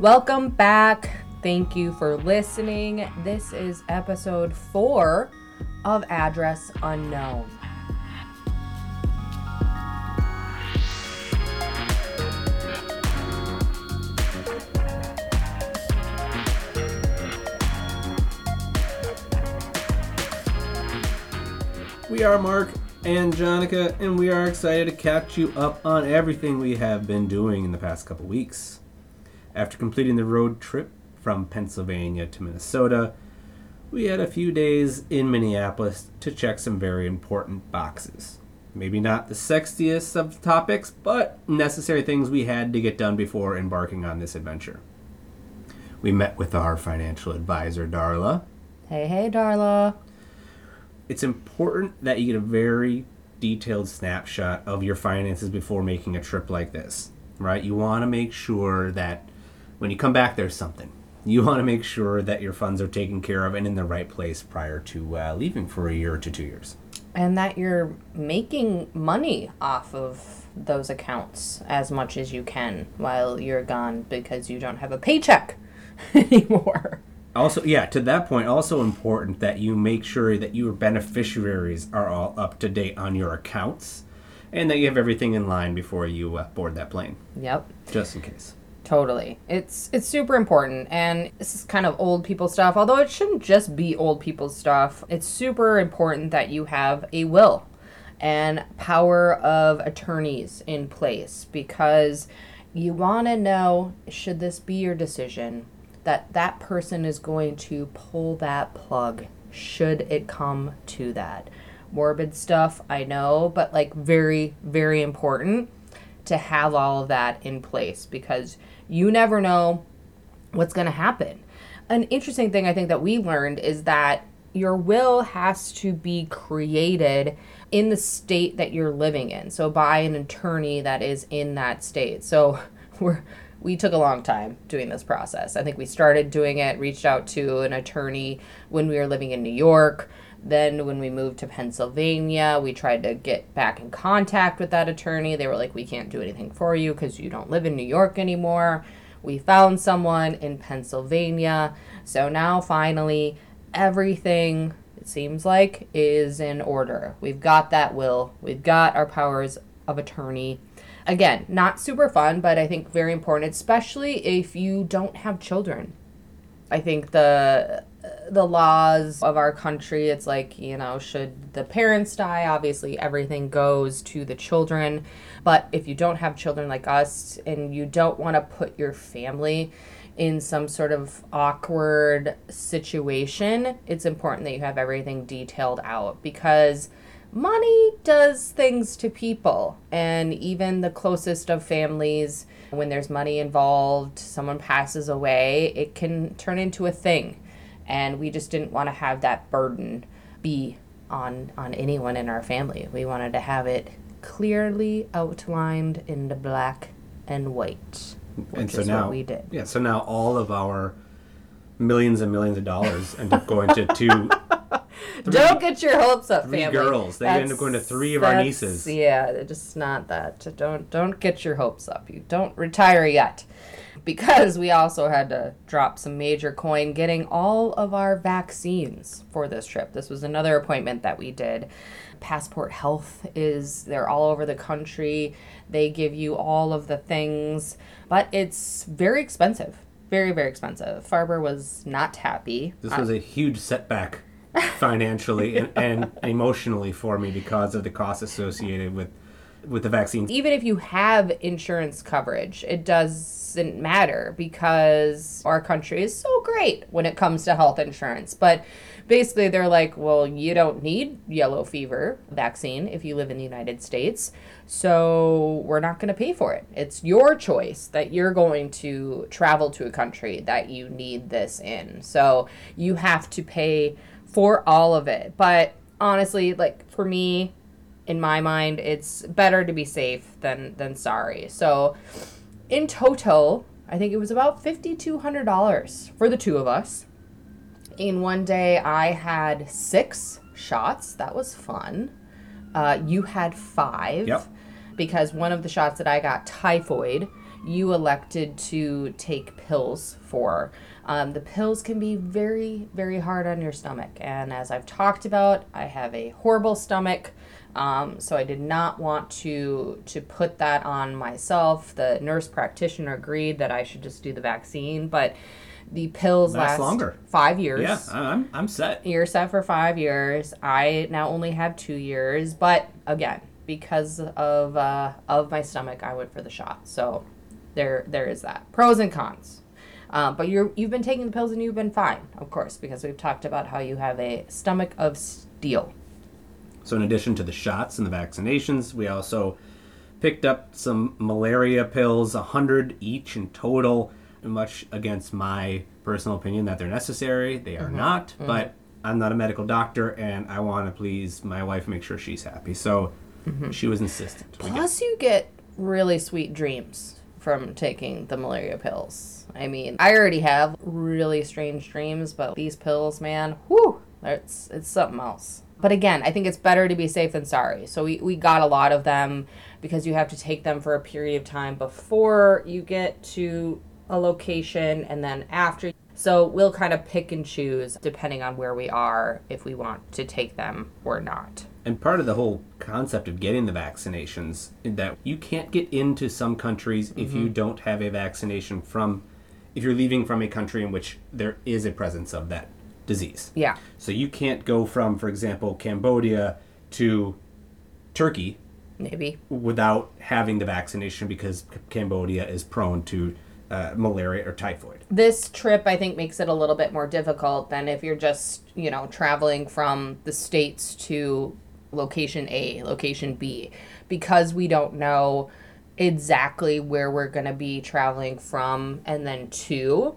Welcome back. Thank you for listening. This is episode four of Address Unknown. We are Mark and Jonica, and we are excited to catch you up on everything we have been doing in the past couple weeks. After completing the road trip from Pennsylvania to Minnesota, we had a few days in Minneapolis to check some very important boxes. Maybe not the sexiest of topics, but necessary things we had to get done before embarking on this adventure. We met with our financial advisor, Darla, Hey, hey, Darla. it's important that you get a very detailed snapshot of your finances before making a trip like this, right? You want to make sure that when you come back, there's something. You want to make sure that your funds are taken care of and in the right place prior to uh, leaving for a year to two years. And that you're making money off of those accounts as much as you can while you're gone because you don't have a paycheck anymore. Also, yeah, to that point, also important that you make sure that your beneficiaries are all up to date on your accounts and that you have everything in line before you uh, board that plane, Yep. just in case. Totally. It's it's super important and this is kind of old people stuff, although it shouldn't just be old people stuff. It's super important that you have a will and power of attorneys in place because you want to know should this be your decision that that person is going to pull that plug should it come to that. Morbid stuff, I know, but like very very important to have all of that in place because you never know what's going to happen. An interesting thing I think that we learned is that your will has to be created in the state that you're living in. So by an attorney that is in that state. So we're we took a long time doing this process. I think we started doing it, reached out to an attorney when we were living in New York. Then, when we moved to Pennsylvania, we tried to get back in contact with that attorney. They were like, We can't do anything for you because you don't live in New York anymore. We found someone in Pennsylvania. So now, finally, everything, it seems like, is in order. We've got that will, we've got our powers of attorney. Again, not super fun, but I think very important, especially if you don't have children. I think the the laws of our country it's like you know should the parents die obviously everything goes to the children. But if you don't have children like us and you don't want to put your family in some sort of awkward situation it's important that you have everything detailed out because money does things to people. And even the closest of families when there's money involved someone passes away it can turn into a thing and we just didn't want to have that burden be on on anyone in our family we wanted to have it clearly outlined in the black and white which and so is now what we did Yeah, so now all of our millions and millions of dollars end up going to two Don't get your hopes up, three family. girls. They end up going to three of our that's- nieces. Yeah, they're just not that. Don't don't get your hopes up. You don't retire yet, because we also had to drop some major coin getting all of our vaccines for this trip. This was another appointment that we did. Passport Health is they're all over the country. They give you all of the things, but it's very expensive. Very very expensive. Farber was not happy. This was a huge setback financially and, and emotionally for me because of the costs associated with with the vaccines. even if you have insurance coverage, it doesn't matter because our country is so great when it comes to health insurance. But basically, they're like, well, you don't need yellow fever vaccine if you live in the United States. So we're not going to pay for it. It's your choice that you're going to travel to a country that you need this in. So you have to pay for all of it. But honestly, like for me, in my mind, it's better to be safe than than sorry. So, in total, I think it was about fifty two hundred dollars for the two of us. In one day, I had six shots. That was fun. Uh, you had five. Yep. Because one of the shots that I got typhoid, you elected to take pills for. Um, the pills can be very, very hard on your stomach. And as I've talked about, I have a horrible stomach. Um, so I did not want to to put that on myself. The nurse practitioner agreed that I should just do the vaccine, but the pills Lasts last longer. five years. Yeah, I'm I'm set. You're set for five years. I now only have two years, but again, because of uh, of my stomach, I went for the shot. So there there is that pros and cons. Um, but you're you've been taking the pills and you've been fine, of course, because we've talked about how you have a stomach of steel. So in addition to the shots and the vaccinations, we also picked up some malaria pills, a hundred each in total. Much against my personal opinion that they're necessary, they Mm-hmm. are not. But I'm not a medical doctor, and I want to please my wife, make sure she's happy. So Mm-hmm. she was insistent. Plus, you get really sweet dreams from taking the malaria pills. I mean, I already have really strange dreams, but these pills, man, whew, it's it's something else. But again, I think it's better to be safe than sorry. So we, we got a lot of them because you have to take them for a period of time before you get to a location and then after. So we'll kind of pick and choose depending on where we are if we want to take them or not. And part of the whole concept of getting the vaccinations is that you can't get into some countries if Mm-hmm. you don't have a vaccination from if you're leaving from a country in which there is a presence of that disease. Yeah. So you can't go from, for example, Cambodia to Turkey Maybe. without having the vaccination because Cambodia is prone to uh, malaria or typhoid. this trip i think makes it a little bit more difficult than if you're just you know traveling from the states to location a location b because we don't know exactly where we're going to be traveling from and then to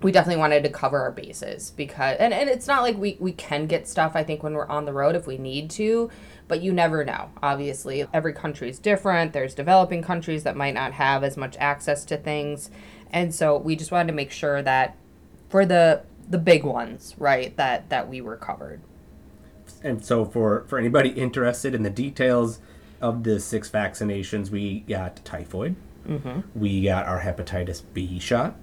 we definitely wanted to cover our bases because and, and it's not like we, we can get stuff i think when we're on the road if we need to but you never know. Obviously every country is different. There's developing countries that might not have as much access to things. And so we just wanted to make sure that for the the big ones right that that we were covered. And so, for, for anybody interested in the details of the six vaccinations, we got typhoid, mm-hmm. we got our hepatitis B shot,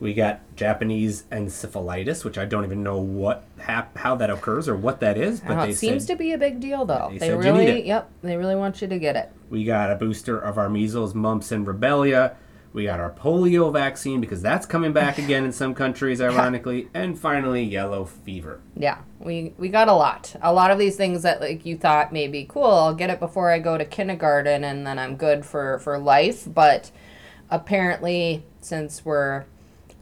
we got Japanese encephalitis, which I don't even know what hap- how that occurs or what that is, but they it seems said to be a big deal though They they, said you need really yep they really want you to get it we got a booster of our measles, mumps, and rubella. We got our polio vaccine because that's coming back again in some countries, ironically, and finally yellow fever. Yeah, we we got a lot. A lot of these things that like you thought maybe cool, I'll get it before I go to kindergarten and then I'm good for for life, but apparently since we're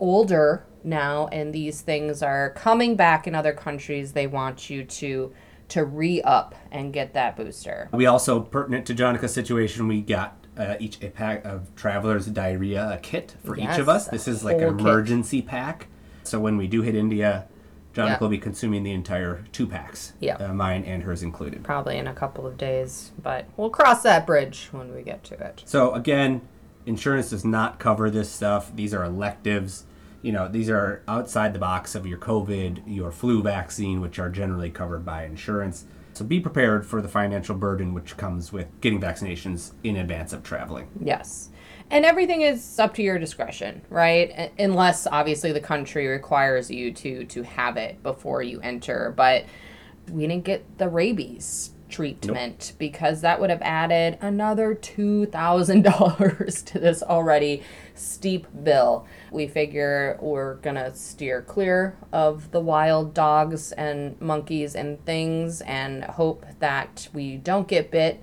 older now and these things are coming back in other countries, they want you to to re-up and get that booster. We also, pertinent to Jonica's situation, we got uh, each a pack of travelers diarrhea a kit for each of us. This is like an kit. emergency pack. So when we do hit India, Jonica Yeah. will be consuming the entire two packs. Yeah. Uh, mine and hers included. Probably in a couple of days, but we'll cross that bridge when we get to it. So again, insurance does not cover this stuff. These are electives. You know, these are outside the box of your COVID, your flu vaccine, which are generally covered by insurance. So be prepared for the financial burden which comes with getting vaccinations in advance of traveling. Yes. And everything is up to your discretion, right? Unless obviously the country requires you to to have it before you enter, but we didn't get the rabies treatment because that would have added another $2,000 to this already steep bill. We figure we're going to steer clear of the wild dogs and monkeys and things and hope that we don't get bit.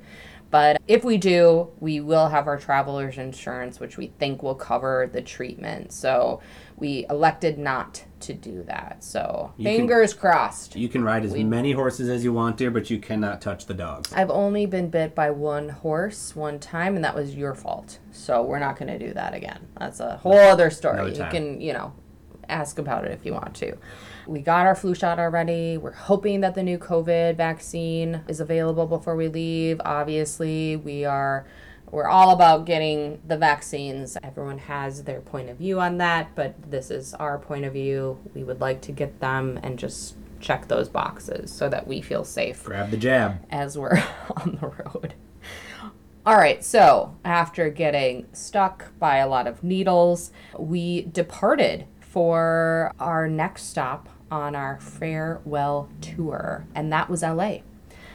But if we do, we will have our traveler's insurance, which we think will cover the treatment. So we elected not to do that. So can- fingers crossed. You can ride as many horses as you want, dear, but you cannot touch the dogs. I've only been bit by one horse one time, and that was your fault. So we're not going to do that again. That's a whole other story. You can, you know, ask about it if you want to. We got our flu shot already. We're hoping that the new COVID vaccine is available before we leave. Obviously, we are we're all about getting the vaccines. Everyone has their point of view on that, but this is our point of view. We would like to get them and just check those boxes so that we feel safe Grab the jab. as we're on the road. All right, so after getting stuck by a lot of needles, we departed for our next stop on our farewell tour, and that was LA.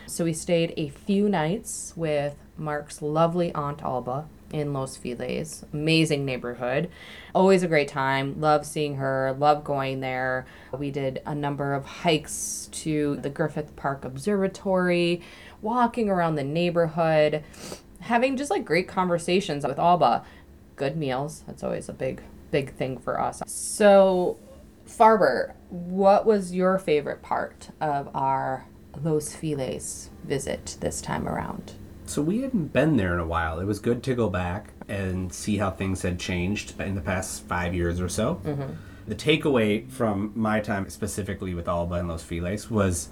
So we stayed a few nights with Mark's lovely Aunt Alba in Los Feliz. Amazing neighborhood. Always a great time. Love seeing her, love going there. We did a number of hikes to the Griffith Park Observatory, walking around the neighborhood, having just like great conversations with Alba. Good meals. That's always a big, big thing for us. So, Farber, what was your favorite part of our Los Feliz visit this time around? So we hadn't been there in a while. It was good to go back and see how things had changed in the past five years or so. Mm-hmm. The takeaway from my time specifically with Alba and Los Feliz was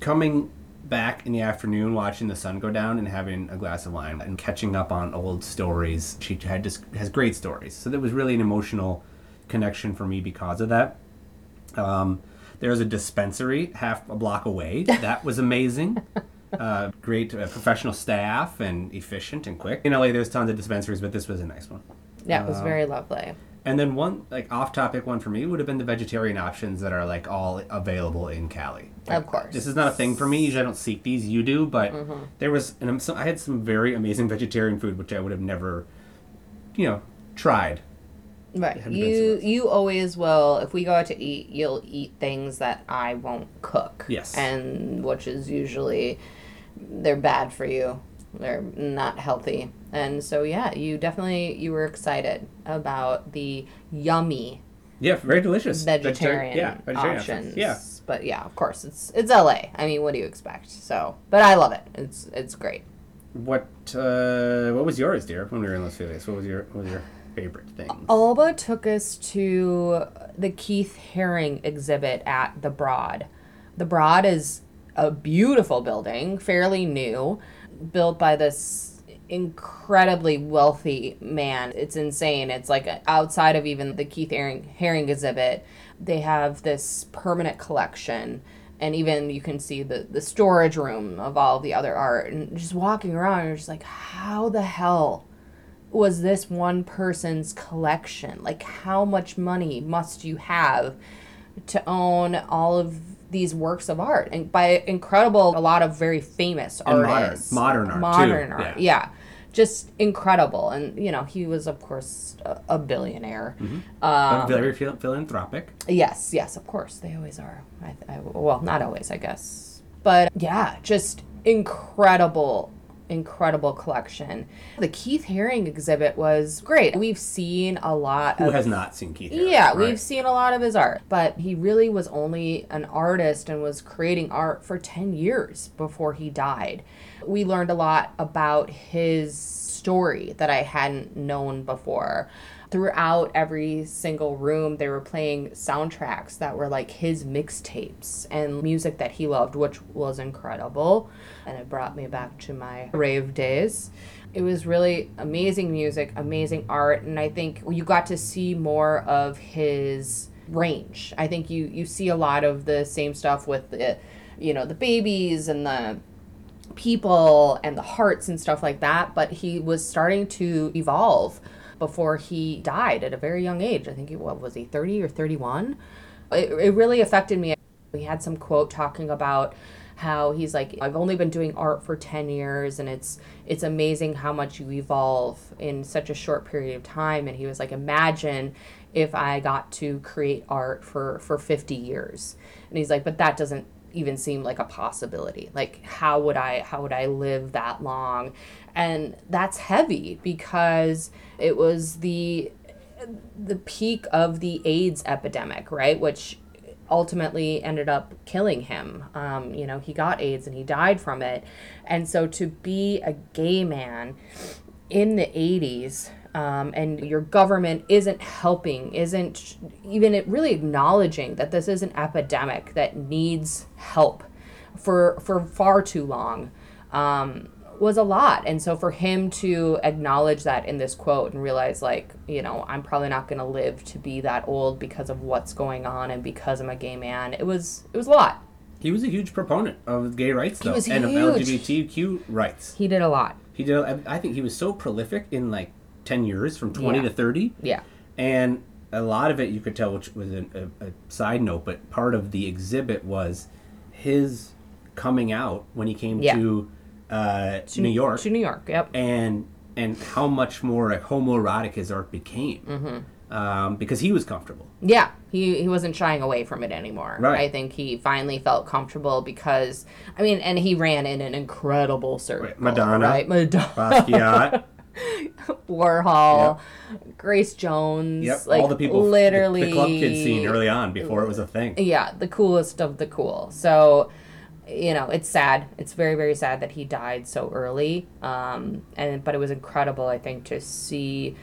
coming back in the afternoon, watching the sun go down, and having a glass of wine and catching up on old stories. She had just has great stories, so that was really an emotional connection for me because of that. Um, there was a dispensary half a block away. That was amazing. uh, great uh, professional staff and efficient and quick. In LA, there's tons of dispensaries, but this was a nice one. Yeah, it was very lovely. And then one like off-topic one for me would have been the vegetarian options that are like all available in Cali. Of course. This is not a thing for me. Usually, I don't seek these. You do, but Mm-hmm. there was, and I'm so, I had some very amazing vegetarian food, which I would have never, you know, tried. Right. You you always will if we go out to eat, you'll eat things that I won't cook. Yes. And which is usually they're bad for you. They're not healthy. And so yeah, you definitely you were excited about the yummy Yeah, very delicious. vegetarian, yeah, vegetarian options. Yeah. But yeah, of course it's it's LA. I mean, what do you expect? So, but I love it. It's it's great. What uh, what was yours, dear? When we were in Los Feliz, what was your what was your favorite thing? Alba took us to the Keith Haring exhibit at the Broad. The Broad is a beautiful building, fairly new, built by this incredibly wealthy man. It's insane. It's like outside of even the Keith Haring, Haring exhibit, they have this permanent collection. And even you can see the, the storage room of all the other art. And just walking around, you're just like, how the hell was this one person's collection? Like, how much money must you have to own all of these works of art? And by incredible, a lot of very famous And modern- artists, modern art, too. modern art, Yeah. yeah. Just incredible, and you know he was, of course, a, a billionaire. Mm-hmm. Um, very phil- philanthropic. Yes, yes, of course. They always are. I, I, well, not always, I guess. But yeah, just incredible, incredible collection. The Keith Haring exhibit was great. We've seen a lot Who of. has not seen Keith? Haring, yeah, right? we've seen a lot of his art, but he really was only an artist and was creating art for 10 years before he died. We learned a lot about his story that I hadn't known before. Throughout every single room, they were playing soundtracks that were like his mixtapes and music that he loved, which was incredible. And it brought me back to my rave days it was really amazing music, amazing art, and I think you got to see more of his range. I think you you see a lot of the same stuff with the, you know, the babies and the people and the hearts and stuff like that, but he was starting to evolve before he died at a very young age. I think he what was he 30 or 31? It, it really affected me. We had some quote talking about how he's like I've only been doing art for 10 years and it's it's amazing how much you evolve in such a short period of time and he was like imagine if I got to create art for for 50 years. And he's like but that doesn't even seem like a possibility. Like how would I how would I live that long? And that's heavy because it was the the peak of the AIDS epidemic, right? Which ultimately ended up killing him. Um, you know, he got AIDS and he died from it. And so to be a gay man in the 80s um, and your government isn't helping, isn't even really acknowledging that this is an epidemic that needs help for for far too long. Um, was a lot. And so for him to acknowledge that in this quote and realize like, you know, I'm probably not going to live to be that old because of what's going on and because I'm a gay man. It was it was a lot. He was a huge proponent of gay rights, though, and huge. of LGBTQ rights. He did a lot. He did. I think he was so prolific in like ten years, from twenty Yeah. to thirty, Yeah. and a lot of it you could tell, which was a, a, a side note, but part of the exhibit was his coming out when he came Yeah. to, uh, New York, To New York. Yep. and and how much more like, homoerotic his art became, Mm-hmm. um, because he was comfortable. Yeah, he he wasn't shying away from it anymore. Right. I think he finally felt comfortable because I mean, and he ran in an incredible circle. Right, Madonna. right? Madonna, Basquiat, Warhol, Grace Jones. yep, like all the people, literally the, the club kid scene early on before it was a thing. Yeah, the coolest of the cool. So, you know, it's sad. It's very very sad that he died so early. Um, and but it was incredible, I think, to see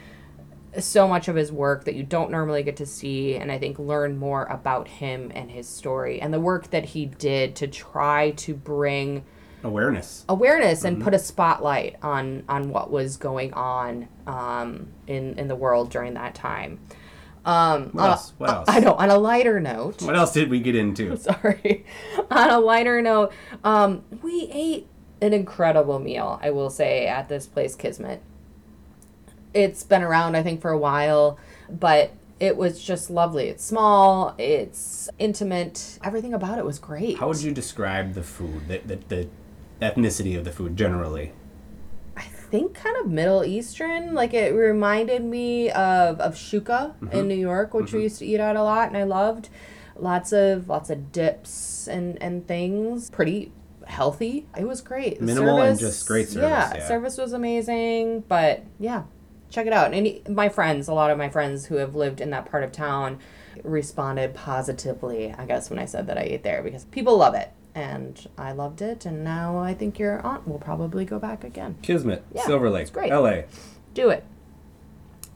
so much of his work that you don't normally get to see and I think learn more about him and his story and the work that he did to try to bring Awareness. awareness and put a spotlight on on what was going on um, in in the world during that time. Um, What on a- else? What else? I know. On a lighter note, What else did we get into? sorry. On a lighter note, um, we ate an incredible meal, I will say, at this place, Kismet. It's been around, I think, for a while, but it was just lovely. It's small, it's intimate, everything about it was great. How would you describe the food, the, the, the ethnicity of the food generally? I think kind of Middle Eastern. Like it reminded me of of shuka Mm-hmm. in New York, which we used to eat at a lot, and I loved. Lots of lots of dips and and things. Pretty healthy. It was great. Minimal and just great service, Yeah, yeah. service was amazing. But yeah, check it out. And any, my friends, a lot of my friends who have lived in that part of town, responded positively. I guess when I said that I ate there because people love it. And I loved it, and now I think your aunt will probably go back again Kismet, Yeah, Silver Lake, great. LA. do it.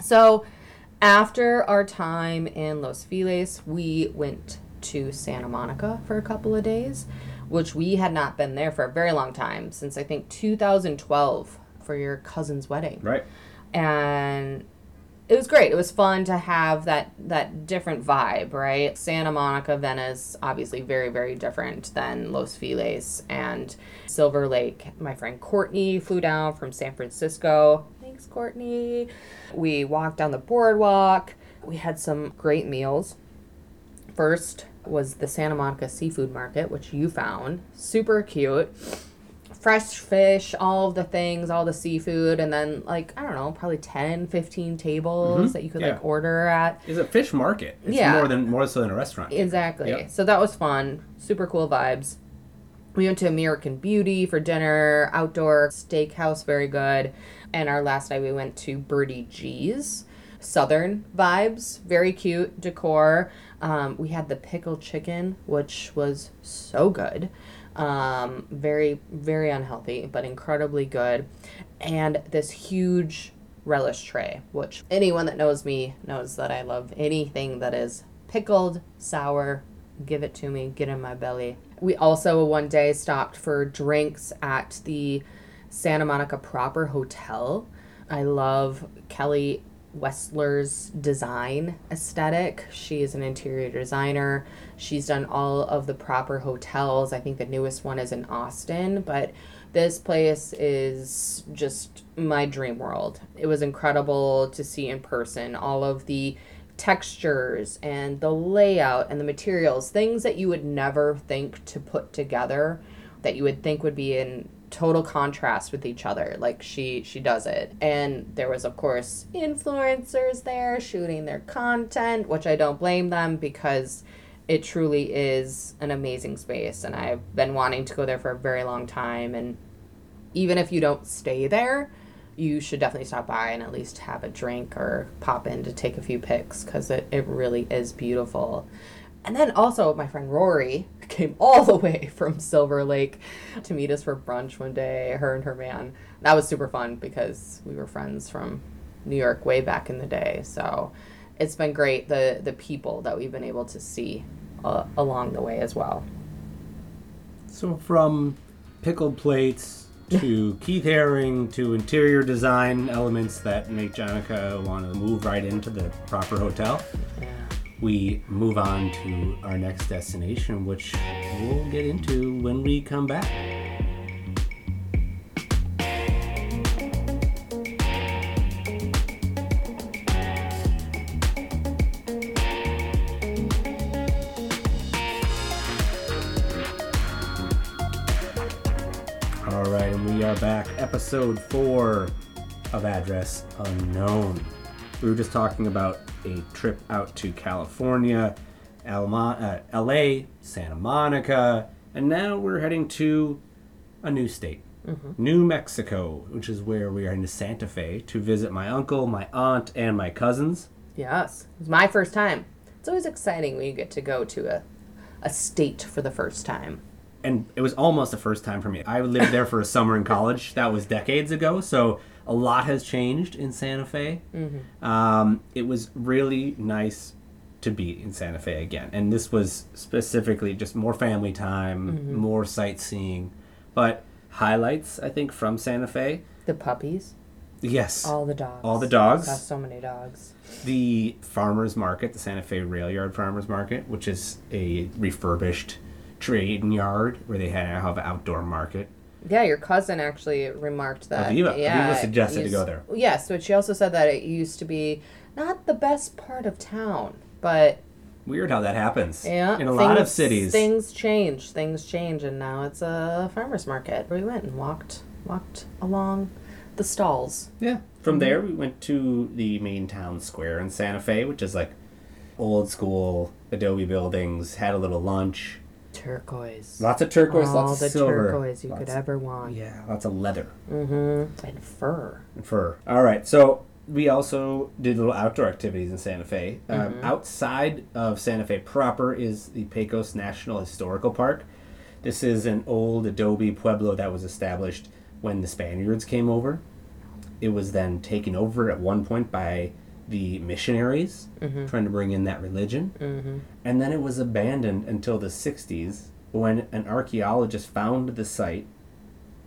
So, after our time in Los Feliz, we went to Santa Monica for a couple of days, which we had not been there for a very long time since I think 2012 for your cousin's wedding. Right. And it was great. It was fun to have that that different vibe, right? Santa Monica, Venice, obviously very very different than Los Feliz and Silver Lake. My friend Courtney flew down from San Francisco. Thanks, Courtney. We walked down the boardwalk. We had some great meals. First was the Santa Monica Seafood Market, which you found. Super cute fresh fish, all of the things, all the seafood, and then like I don't know, probably 10, 15 tables that you could Yeah. like order at. It's a fish market. It's Yeah. more than more so than a restaurant. Exactly. Yep. So that was fun. Super cool vibes. We went to American Beauty for dinner, outdoor steakhouse, very good. And our last night we went to Birdie G's. Southern vibes, very cute decor. Um, we had the pickled chicken, which was so good. Um, very, very unhealthy, but incredibly good. And this huge relish tray, which anyone that knows me knows that I love anything that is pickled, sour, give it to me, get in my belly. We also one day stopped for drinks at the Santa Monica Proper Hotel. I love Kelly Wearstler's design aesthetic. She is an interior designer. She's done all of the proper hotels. I think the newest one is in Austin, but this place is just my dream world. It was incredible to see in person all of the textures and the layout and the materials, things that you would never think to put together that you would think would be in total contrast with each other. Like she she does it. And there was of course influencers there shooting their content which i don't blame them because it truly is an amazing space. And i've been wanting to go there for a very long time. And even if you don't stay there you should definitely stop by and at least have a drink or pop in to take a few pics because it, it really is beautiful and then also my friend Rory came all the way from Silver Lake to meet us for brunch one day, her and her man. That was super fun because we were friends from New York way back in the day. So it's been great the the people that we've been able to see uh, along the way as well. So from pickled plates to Keith Haring to interior design elements that make Jonica want to move right into the proper hotel, Yeah we move on to our next destination, which we'll get into when we come back. All right, and we are back. Episode four of Address Unknown. We were just talking about a trip out to California, Alma, uh, LA, Santa Monica, and now we're heading to a new state, New Mexico, which is where we are in Santa Fe to visit my uncle, my aunt, and my cousins. Yes, it's my first time. It's always exciting when you get to go to a, a state for the first time. and it was almost the first time for me. I lived there for a summer in college. That was decades ago, so a lot has changed in Santa Fe. Um, it was really nice to be in Santa Fe again, and this was specifically just more family time, more sightseeing. But highlights, I think, from Santa Fe. The puppies, Yes, all the dogs. All the dogs. Got so many dogs. the farmers market, the Santa Fe Rail Yard Farmers Market, which is a refurbished trading yard where they have an outdoor market. Yeah, your cousin actually remarked that. Aviva- yeah, Aviva suggested it to go there. Yes, but she also said that it used to be not the best part of town, but Weird how that happens. yeah, In a lot of cities. things change, things change, and now it's a farmers market. We went and walked walked along the stalls. Yeah. From mm-hmm. there, we went to the main town square in Santa Fe, which is like old school adobe buildings. Had a little lunch. Turquoise. Lots of turquoise, All lots the of silver. turquoise you could lots- ever want. Yeah, lots of leather Mm-hmm. And fur. and fur. All right, so we also did little outdoor activities in Santa Fe. Um, Mm-hmm. outside of Santa Fe proper is the Pecos National Historical Park. This is an old adobe pueblo that was established when the Spaniards came over. It was then taken over at one point by the missionaries trying to bring in that religion. Mm-hmm. And then it was abandoned until the 60s when an archaeologist found the site,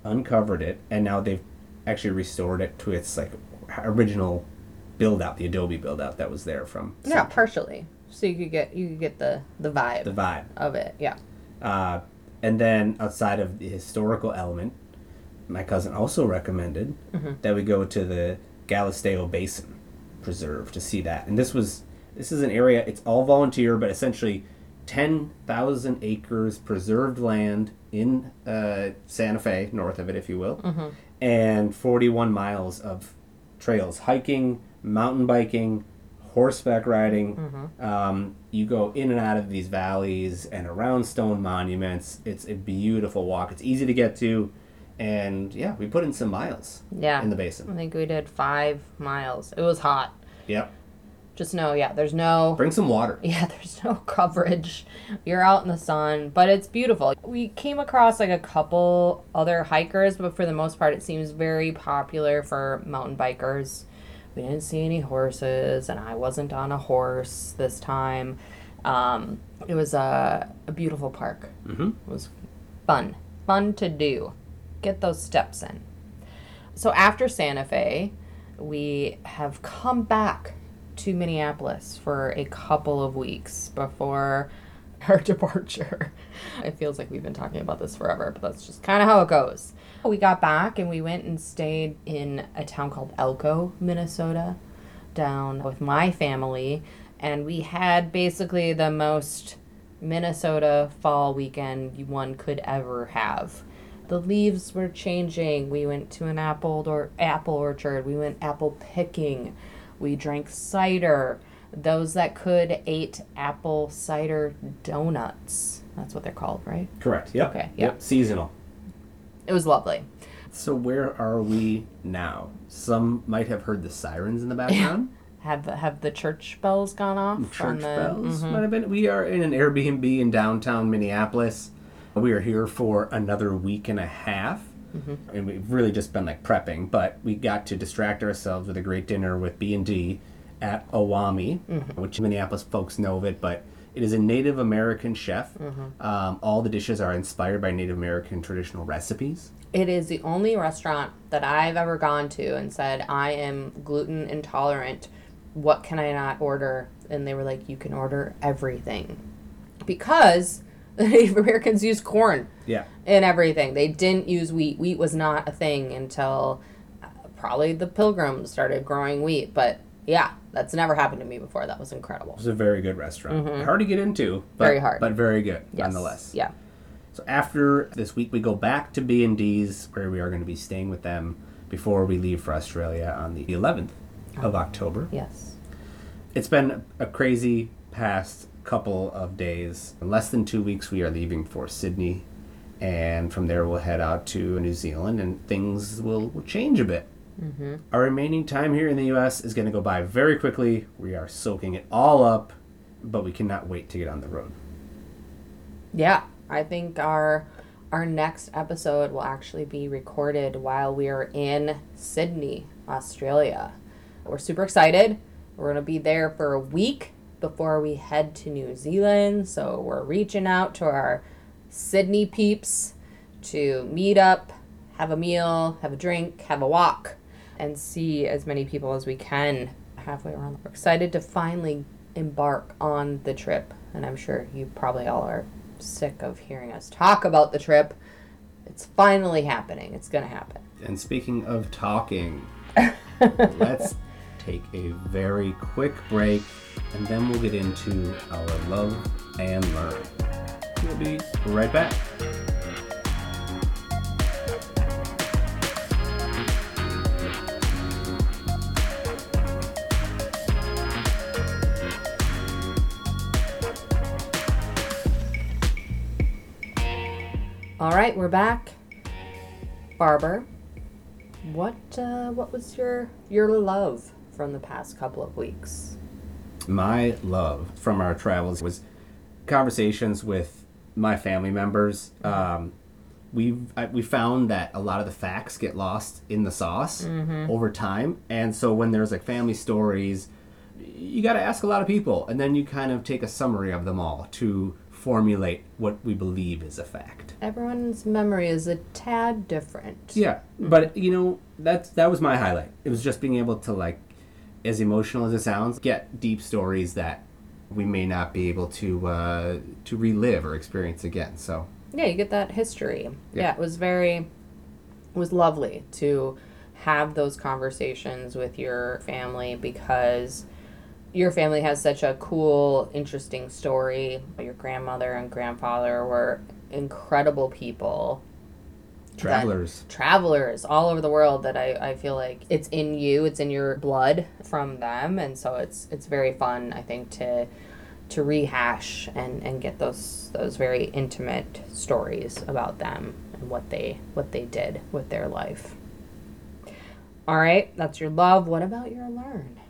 uncovered it, and now they've actually restored it to its like original build out, the adobe build out that was there from Yeah, partially. So you could get you could get the the vibe the vibe. of it. Yeah. Uh, and then outside of the historical element, my cousin also recommended that we go to the Galisteo Basin Preserve to see that. And this was this is an area. It's all volunteer, but essentially ten thousand acres preserved land in uh, Santa Fe, north of it, if you will, and forty-one miles of trails, hiking, mountain biking, horseback riding. Um, you go in and out of these valleys and around stone monuments. It's a beautiful walk. It's easy to get to, and yeah, we put in some miles Yeah. in the basin. I think we did five miles. It was hot. Yep. Just know, yeah, there's no Bring some water. Yeah, there's no coverage. You're out in the sun, but it's beautiful. We came across like a couple other hikers, but for the most part, it seems very popular for mountain bikers. We didn't see any horses, and I wasn't on a horse this time. Um, it was a, a beautiful park. Mhm. It was fun. Fun to do. Get those steps in. So after Santa Fe, we have come back to Minneapolis for a couple of weeks before our departure. It feels like we've been talking about this forever, but that's just kind of how it goes. We got back and we went and stayed in a town called Elko, Minnesota, down with my family, and we had basically the most Minnesota fall weekend one could ever have. The leaves were changing. We went to an apple or apple orchard. We went apple picking. We drank cider. Those that could ate apple cider donuts. That's what they're called, right? Correct. Yep. Okay, yeah. Yep. Seasonal. It was lovely. So where are we now? Some might have heard the sirens in the background. Have the, have the church bells gone off? Church the, bells Mhm. might have been. We are in an Airbnb in downtown Minneapolis. We are here for another week and a half. Mm-hmm. And we've really just been like prepping, but we got to distract ourselves with a great dinner with B and D at Owamni, Mm-hmm. which Minneapolis folks know of it, but it is a Native American chef. Mm-hmm. Um, all the dishes are inspired by Native American traditional recipes. It is the only restaurant that I've ever gone to and said, I am gluten intolerant. What can I not order? And they were like, You can order everything. Because Native Americans used corn Yeah, And everything. They didn't use wheat. Wheat was not a thing until uh, probably the pilgrims started growing wheat. But yeah, that's never happened to me before. That was incredible. it was a very good restaurant. Hard to get into, but, Mm-hmm. Very hard. but very good Yes. nonetheless. Yeah. So after this week, we go back to B and D's, where we are going to be staying with them before we leave for Australia on the 11th of October. Yes. It's been a crazy past couple of days. In less than two weeks, we are leaving for Sydney, and from there we'll head out to New Zealand, and things will, will change a bit. Mm-hmm. Our remaining time here in the U.S. is going to go by very quickly. We are soaking it all up, but we cannot wait to get on the road. Yeah, I think our our next episode will actually be recorded while we are in Sydney, Australia. We're super excited. We're going to be there for a week before we head to New Zealand. So we're reaching out to our Sydney peeps to meet up, have a meal, have a drink, have a walk, and see as many people as we can halfway around. We're excited to finally embark on the trip. And I'm sure you probably all are sick of hearing us talk about the trip. It's finally happening. It's going to happen. And speaking of talking, let's take a very quick break and then we'll get into our love and learn. We'll be right back. All right, we're back. Farber, what uh, what was your your love from the past couple of weeks? My love from our travels was conversations with my family members. Um, we we found that a lot of the facts get lost in the sauce over time, and so when there's like family stories, you got to ask a lot of people, and then you kind of take a summary of them all to formulate what we believe is a fact. Everyone's memory is a tad different. Yeah, but you know that's that was my highlight. It was just being able to like, as emotional as it sounds, get deep stories that we may not be able to uh, to relive or experience again. So Yeah, you get that history. Yeah. Yeah, it was very it was lovely to have those conversations with your family because your family has such a cool, interesting story. Your grandmother and grandfather were incredible people. Travelers, travelers all over the world that I, I feel like it's in you, it's in your blood from them and so it's it's very fun I think to to rehash and, and get those those very intimate stories about them and what they what they did with their life. All right, that's your love. What about your learn?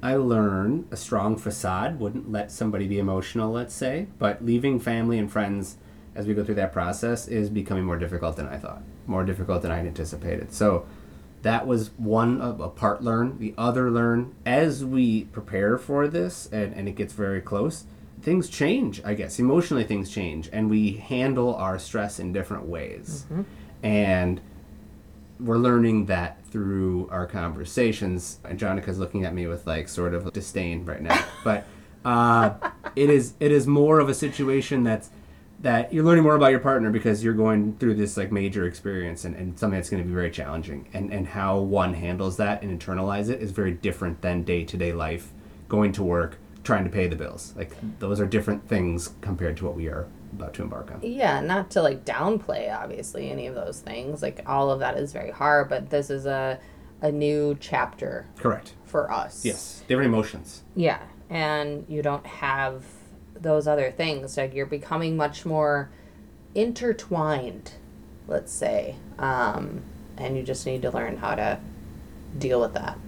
I learned a strong facade wouldn't let somebody be emotional, let's say, but leaving family and friends as we go through that process is becoming more difficult than I thought, more difficult than I anticipated. So that was one of a part learn. The other learn as we prepare for this and, and it gets very close, things change, I guess. Emotionally, things change, and we handle our stress in different ways. And we're learning that through our conversations. And Jonica's looking at me with like sort of disdain right now, but uh, it is it is more of a situation that's that you're learning more about your partner because you're going through this like major experience and, and something that's going to be very challenging. And and how one handles that and internalize it is very different than day-to-day life going to work trying to pay the bills. Like those are different things compared to what we are about to embark on. Yeah, not to like downplay obviously any of those things. Like all of that is very hard, but this is a a new chapter correct. for us. yes. Different emotions. Yeah, and you don't have those other things. Like you're becoming much more intertwined, let's say, um, and you just need to learn how to deal with that.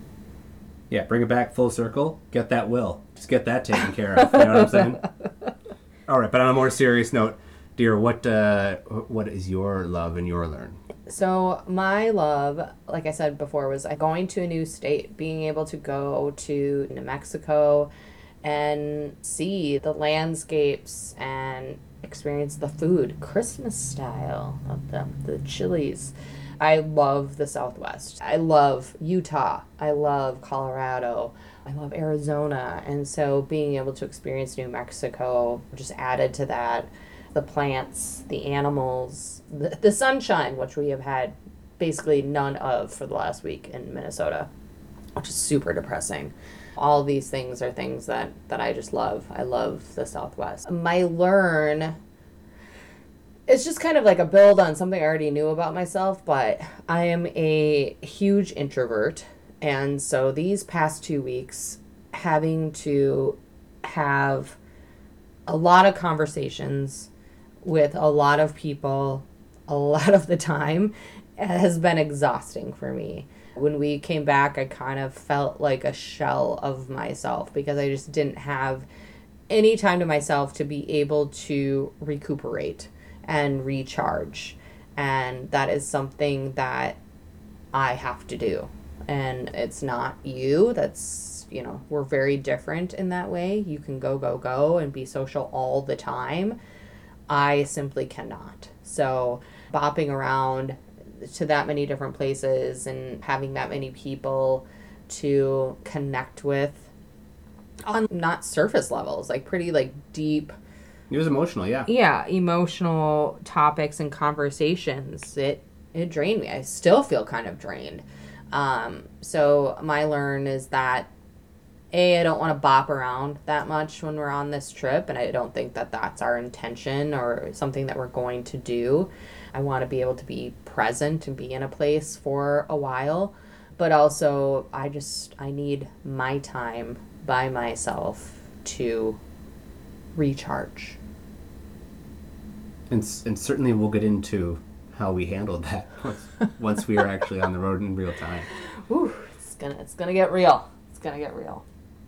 Yeah, bring it back full circle. Get that will. Just get that taken care of. You know what I'm saying? All right, but on a more serious note, dear, what uh, what is your love and your learn? So my love, like I said before, was going to a new state, being able to go to New Mexico and see the landscapes and experience the food, Christmas style of the the chilies. I love the Southwest. I love Utah. I love Colorado. I love Arizona. And so being able to experience New Mexico just added to that the plants, the animals, the, the sunshine, which we have had basically none of for the last week in Minnesota, which is super depressing. All these things are things that, that I just love. I love the Southwest. My learn it's just kind of like a build on something I already knew about myself, but I am a huge introvert. And so these past two weeks, having to have a lot of conversations with a lot of people a lot of the time has been exhausting for me. When we came back, I kind of felt like a shell of myself because I just didn't have any time to myself to be able to recuperate and recharge. And that is something that I have to do. And it's not you. That's, you know, we're very different in that way. You can go, go, go and be social all the time. I simply cannot. So, bopping around to that many different places and having that many people to connect with on not surface levels, like pretty like deep It was emotional, yeah. yeah, emotional topics and conversations. It it drained me. I still feel kind of drained. Um, so my learn is that a I don't want to bop around that much when we're on this trip, and I don't think that that's our intention or something that we're going to do. I want to be able to be present and be in a place for a while, but also I just I need my time by myself to recharge. And, and certainly we'll get into how we handled that once, once we are actually on the road in real time. Ooh, it's gonna it's gonna get real. It's gonna get real.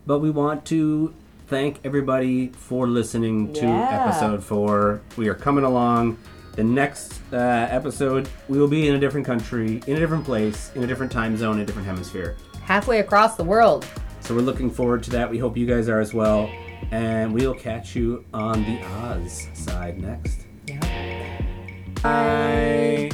But we want to thank everybody for listening to Yeah. episode four. We are coming along. The next uh, episode, we will be in a different country, in a different place, in a different time zone, in a different hemisphere. Halfway across the world. So we're looking forward to that. We hope you guys are as well. And we'll catch you on the Oz side next. Yeah. Bye.